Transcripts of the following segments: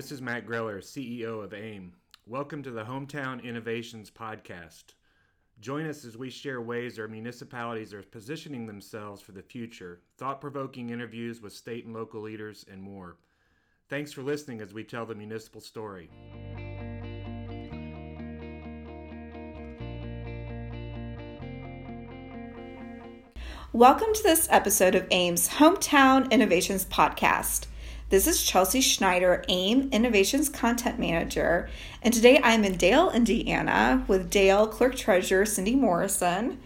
This is Matt Greller, CEO of AIM. Welcome to the Hometown Innovations Podcast. Join us as we share ways our municipalities are positioning themselves for the future, thought provoking interviews with state and local leaders, and more. Thanks for listening as we tell the municipal story. Welcome to this episode of AIM's Hometown Innovations Podcast. This is Chelsea Schneider, AIM Innovations Content Manager, and today I'm in Dale, Indiana with Dale Clerk Treasurer Cindy Morrison.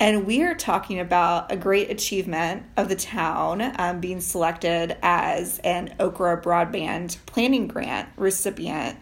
And we are talking about a great achievement of the town um, being selected as an OCRA Broadband Planning Grant recipient.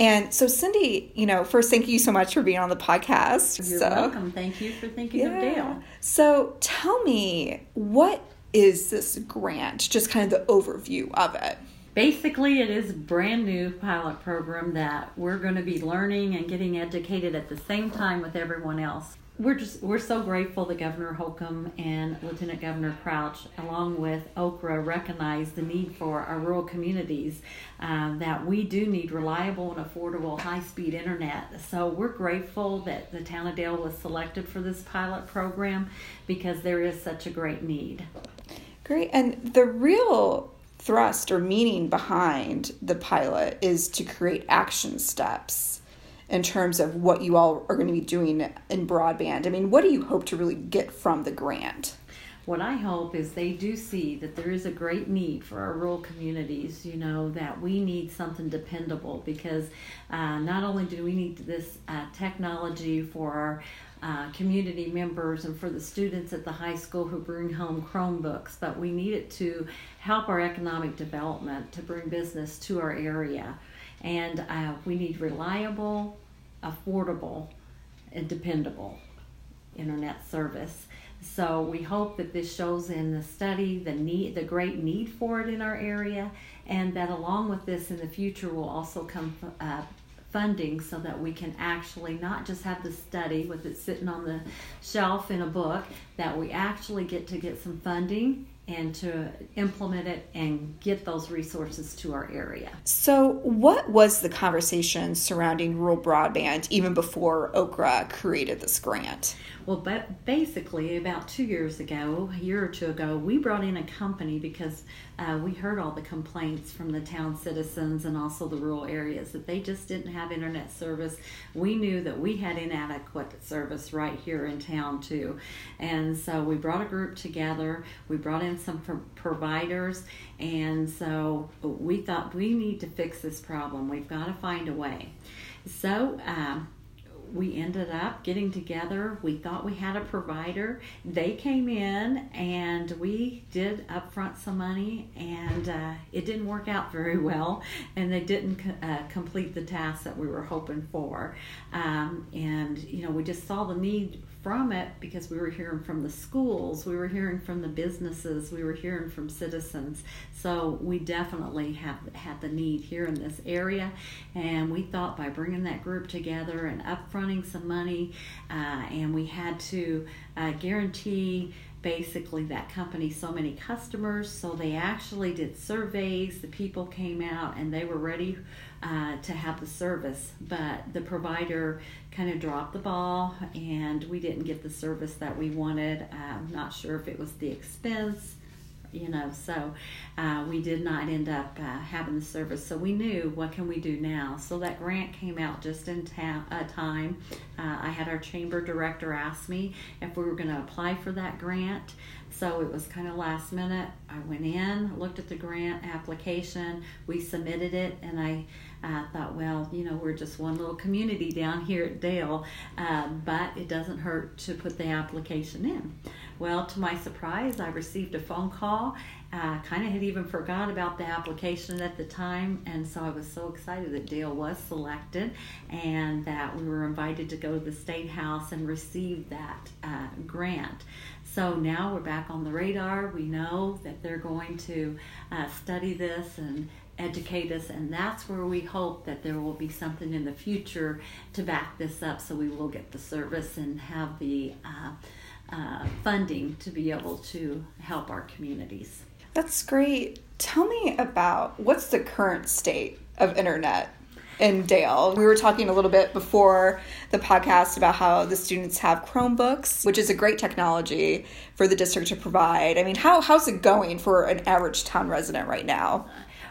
And so, Cindy, you know, first, thank you so much for being on the podcast. You're so, welcome. Thank you for thinking yeah. of Dale. So, tell me, what is this grant? Just kind of the overview of it. Basically, it is a brand new pilot program that we're going to be learning and getting educated at the same time with everyone else we're just we're so grateful that Governor Holcomb and Lieutenant Governor Crouch, along with OCRA, recognize the need for our rural communities. Uh, that we do need reliable and affordable high-speed internet. So we're grateful that the town of Dale was selected for this pilot program because there is such a great need. Great, and the real thrust or meaning behind the pilot is to create action steps in terms of what you all are going to be doing in broadband? I mean, what do you hope to really get from the grant? What I hope is they do see that there is a great need for our rural communities, you know, that we need something dependable because uh, not only do we need this uh, technology for our uh, community members and for the students at the high school who bring home Chromebooks, but we need it to help our economic development, to bring business to our area. And uh, we need reliable, affordable, and dependable internet service. So we hope that this shows in the study the need, the great need for it in our area, and that along with this in the future will also come uh, funding so that we can actually not just have the study with it sitting on the shelf in a book, that we actually get to get some funding and to implement it and get those resources to our area. So, what was the conversation surrounding rural broadband even before OCRA created this grant? Well, but basically, about two years ago, a year or two ago, we brought in a company because uh, we heard all the complaints from the town citizens and also the rural areas that they just didn't have internet service. We knew that we had inadequate service right here in town, too. And so we brought a group together, we brought in some providers, and so we thought we need to fix this problem. We've got to find a way. So, um, we ended up getting together. We thought we had a provider. They came in and we did upfront some money, and uh, it didn't work out very well. And they didn't uh, complete the task that we were hoping for. Um, and you know, we just saw the need from it because we were hearing from the schools, we were hearing from the businesses, we were hearing from citizens. So we definitely have had the need here in this area, and we thought by bringing that group together and upfronting some money, uh, and we had to uh, guarantee basically that company so many customers. So they actually did surveys. The people came out and they were ready uh, to have the service but the provider kind of dropped the ball and we didn't get the service that we wanted. I'm not sure if it was the expense you know so uh, we did not end up uh, having the service. So we knew what can we do now? So that grant came out just in ta- uh, time. Uh, i had our chamber director ask me if we were going to apply for that grant. So it was kind of last minute. I went in looked at the grant application. We submitted it and i I thought, well, you know, we're just one little community down here at Dale, uh, but it doesn't hurt to put the application in. Well, to my surprise, I received a phone call. I kind of had even forgot about the application at the time, and so I was so excited that Dale was selected and that we were invited to go to the State House and receive that uh, grant. So now we're back on the radar. We know that they're going to uh, study this and educate us, and that's where we hope that there will be something in the future to back this up so we will get the service and have the uh, uh, funding to be able to help our communities. That's great. Tell me about what's the current state of internet in Dale. We were talking a little bit before the podcast about how the students have Chromebooks, which is a great technology for the district to provide. I mean, how how's it going for an average town resident right now?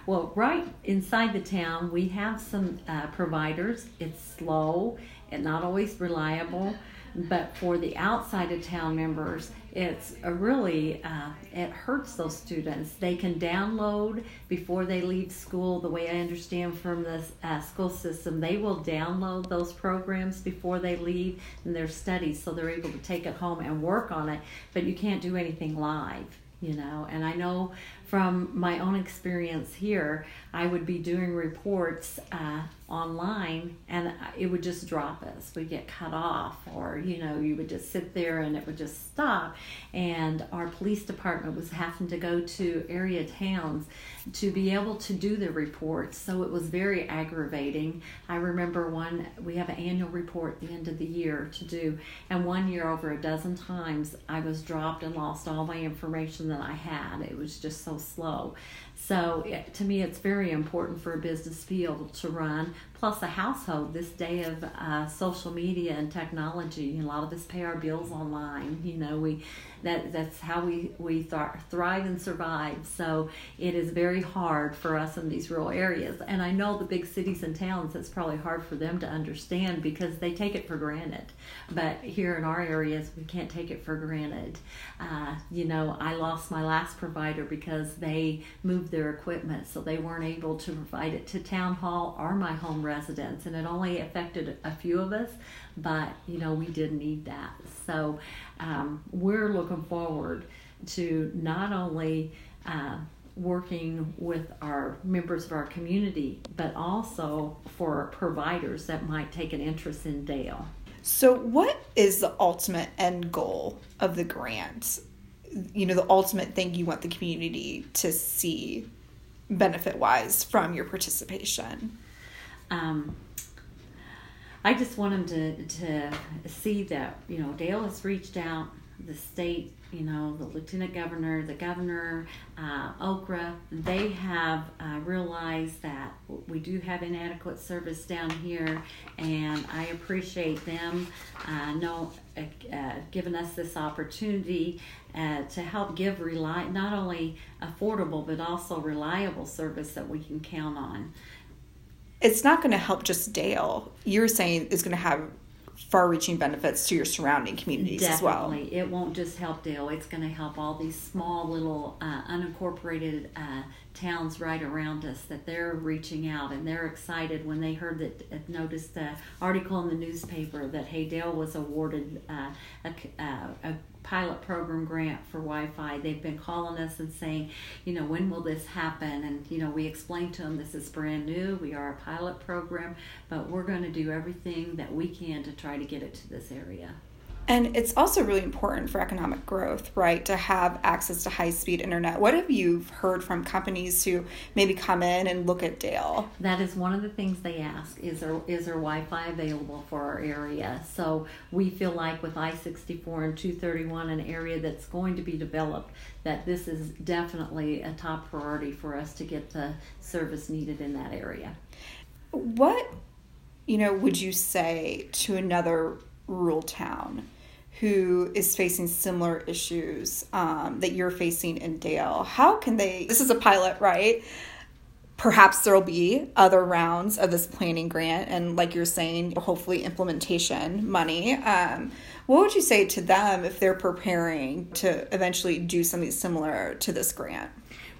Well, right inside the town, we have some uh, providers. It's slow and not always reliable, but for the outside of town members, it's really uh, it hurts those students. They can download before they leave school the way i understand from the uh, school system. They will download those programs before they leave in their studies so they're able to take it home and work on it but you can't do anything live you know? And i know from my own experience here i would be doing reports uh, online and it would just drop us. We'd get cut off or you know you would just sit there and it would just stop. And our police department was having to go to area towns to be able to do the reports so it was very aggravating. I remember one we have an annual report at the end of the year to do and one year over a dozen times i was dropped and lost all my information that i had. It was just so slow so to me, it's very important for a business field to run. Plus, a household this day of uh, social media and technology. A lot of us pay our bills online. You know, we that that's how we we th- thrive and survive. So it is very hard for us in these rural areas. And I know the big cities and towns. It's probably hard for them to understand because they take it for granted. But here in our areas, we can't take it for granted. Uh, you know, I lost my last provider because they moved their equipment, so they weren't able to provide it to town hall or my home residence, and it only affected a few of us. But you know, we did need that. So um, we're looking forward to not only uh, working with our members of our community, but also for providers that might take an interest in Dale. So, what is the ultimate end goal of the grant? You know, the ultimate thing you want the community to see benefit wise from your participation? Um, I just want them to, to see that, you know, Dale has reached out, the state, you know, the lieutenant governor, the governor, uh, OCRA, they have uh, realized that we do have inadequate service down here, and I appreciate them uh, know, uh, uh, giving us this opportunity uh, to help give rely not only affordable but also reliable service that we can count on it's not going to help just Dale. You're saying it's going to have far-reaching benefits to your surrounding communities Definitely. as well. It won't just help Dale. It's going to help all these small little uh, unincorporated uh, towns right around us that they're reaching out and they're excited when they heard that uh, noticed the article in the newspaper that hey Dale was awarded uh, a, uh, a pilot program grant for Wi-Fi. They've been calling us and saying, you know, when will this happen? And you know, we explained to them this is brand new. We are a pilot program, but we're going to do everything that we can to try to get it to this area. And it's also really important for economic growth, right, to have access to high speed internet. What have you heard from companies who maybe come in and look at Dale? That is one of the things they ask is there is there Wi-Fi available for our area? So we feel like with I-64 and 231, an area that's going to be developed, that this is definitely a top priority for us to get the service needed in that area. What, you know, would you say to another rural town? Who is facing similar issues um, that you're facing in Dale. How can they? This is a pilot, right? Perhaps there'll be other rounds of this planning grant, and like you're saying, hopefully implementation money. Um, what would you say to them if they're preparing to eventually do something similar to this grant?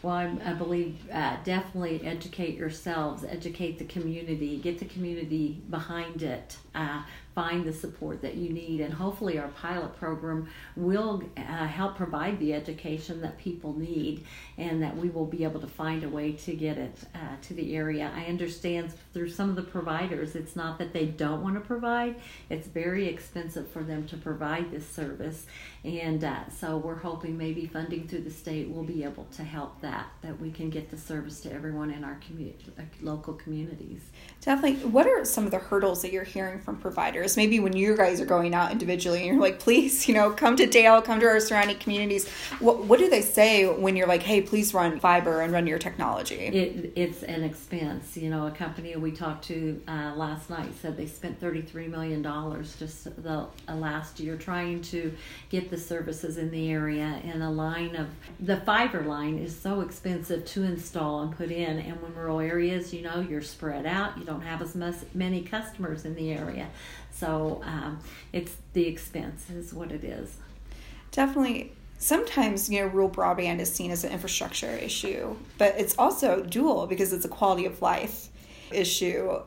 Well, I, I believe uh, definitely educate yourselves, educate the community, get the community behind it. Uh, find the support that you need. And hopefully, our pilot program will uh, help provide the education that people need and that we will be able to find a way to get it uh, to the area. I understand through some of the providers, it's not that they don't want to provide, it's very expensive for them to provide this service. And uh, so, we're hoping maybe funding through the state will be able to help that, that we can get the service to everyone in our community, uh, local communities. Definitely. What are some of the hurdles that you're hearing from providers? Maybe when you guys are going out individually and you're like, please, you know, come to Dale, come to our surrounding communities. What, what do they say when you're like, hey, please run fiber and run your technology? It, it's an expense. You know, a company we talked to uh, last night said they spent $33 million just the uh, last year trying to get the services in the area. And a line of the fiber line is so expensive to install and put in. And when rural areas, you know, you're spread out, you don't have as much, many customers in the area. So um, it's the expense is what it is. Definitely. Sometimes, you know, rural broadband is seen as an infrastructure issue, but it's also dual because it's a quality of life issue.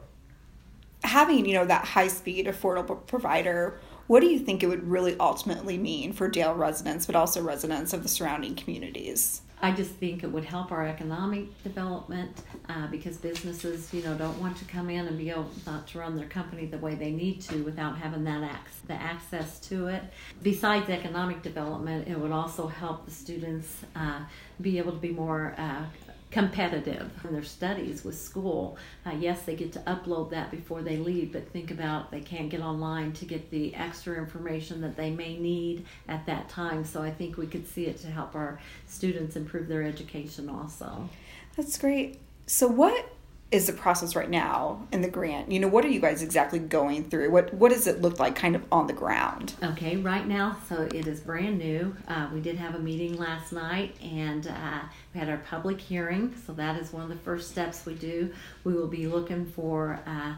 Having, you know, that high speed, affordable provider, what do you think it would really ultimately mean for Dale residents, but also residents of the surrounding communities? I just think it would help our economic development uh, because businesses, you know, don't want to come in and be able not to run their company the way they need to without having that ac- the access to it. Besides economic development, it would also help the students uh, be able to be more uh, competitive in their studies with school. Uh, yes, they get to upload that before they leave, but think about they can't get online to get the extra information that they may need at that time. So I think we could see it to help our students improve their education also. That's great. So what is the process right now in the grant? You know, what are you guys exactly going through? What what does it look like kind of on the ground? Okay, right now, so it is brand new. Uh, we did have a meeting last night and uh, we had our public hearing. So that is one of the first steps we do. We will be looking for uh,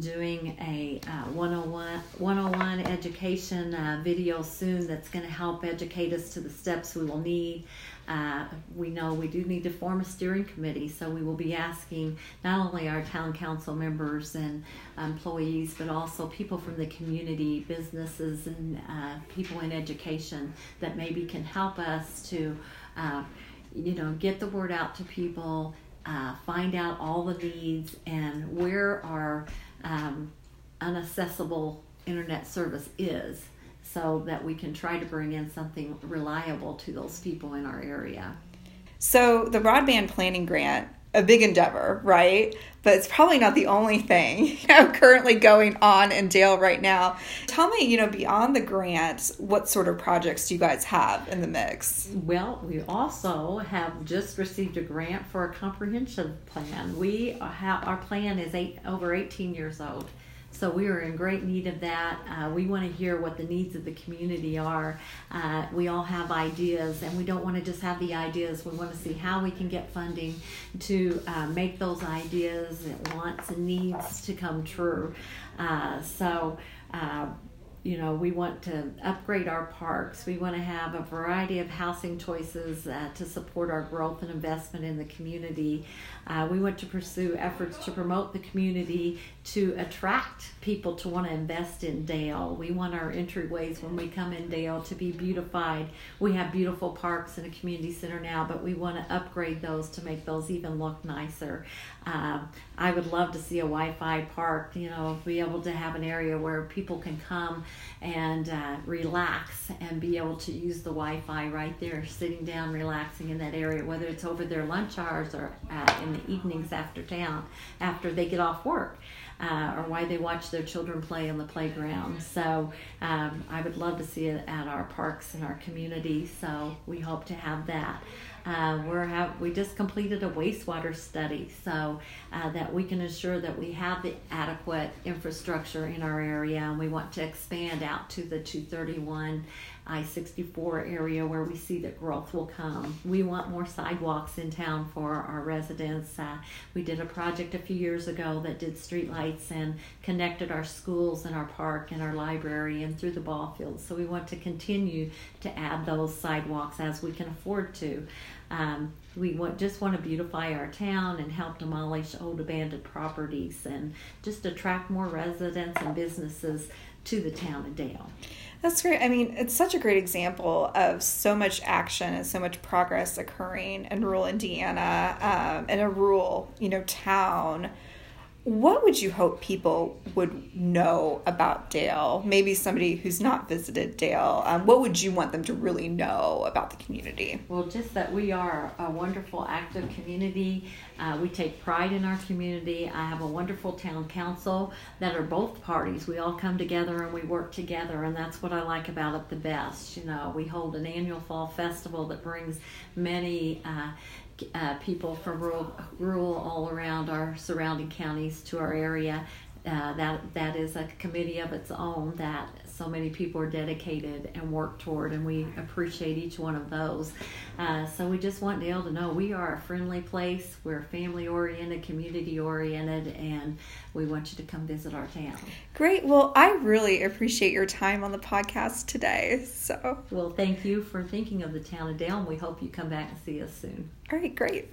doing a uh, 101, 101 education uh, video soon that's going to help educate us to the steps we will need. Uh, we know we do need to form a steering committee, so we will be asking not only our town council members and employees, but also people from the community, businesses, and uh, people in education that maybe can help us to, uh, you know, get the word out to people, uh, find out all the needs, and where our um, unaccessible internet service is so that we can try to bring in something reliable to those people in our area. So, the broadband planning grant, a big endeavor, right? But it's probably not the only thing you know, currently going on in Dale right now. Tell me, you know, beyond the grant, what sort of projects do you guys have in the mix? Well, we also have just received a grant for a comprehensive plan. We have our plan is eight over 18 years old so we are in great need of that. Uh, we want to hear what the needs of the community are. Uh, we all have ideas, and we don't want to just have the ideas. We want to see how we can get funding to uh, make those ideas, and wants, and needs to come true. Uh, so uh, you know, we want to upgrade our parks. We want to have a variety of housing choices uh, to support our growth and investment in the community. Uh, we want to pursue efforts to promote the community to attract people to want to invest in Dale. We want our entryways when we come in Dale to be beautified. We have beautiful parks and a community center now, but we want to upgrade those to make those even look nicer. Uh, I would love to see a Wi-Fi park. You know, be able to have an area where people can come and uh, relax and be able to use the Wi-Fi right there, sitting down, relaxing in that area, whether it's over their lunch hours or uh, in the evenings after town, after they get off work. Uh, or why they watch their children play on the playground. So um, I would love to see it at our parks in our community. So we hope to have that. Uh, we're have we just completed a wastewater study so uh, that we can ensure that we have the adequate infrastructure in our area, and we want to expand out to the 231 I 64 area where we see that growth will come. We want more sidewalks in town for our residents. Uh, we did a project a few years ago that did streetlights and connected our schools and our park and our library and through the ball fields. So we want to continue to add those sidewalks as we can afford to. Um, we want, just want to beautify our town and help demolish old abandoned properties and just attract more residents and businesses to the town of Dale. That's great. I mean, it's such a great example of so much action and so much progress occurring in rural Indiana, um, in a rural, you know, town. What would you hope people would know about Dale? Maybe somebody who's not visited Dale. Um, what would you want them to really know about the community? Well, just that we are a wonderful, active community. Uh, we take pride in our community. I have a wonderful town council that are both parties. We all come together and we work together, and that's what I like about it the best. You know, we hold an annual fall festival that brings many. Uh, uh, people from rural, rural all around our surrounding counties to our area. Uh, that that is a committee of its own that so many people are dedicated and work toward, and we appreciate each one of those. Uh, so we just want Dale to know we are a friendly place. We're family oriented, community oriented, and we want you to come visit our town. Great. Well, I really appreciate your time on the podcast today. So, well, thank you for thinking of the town of Dale, and we hope you come back and see us soon. All right, great.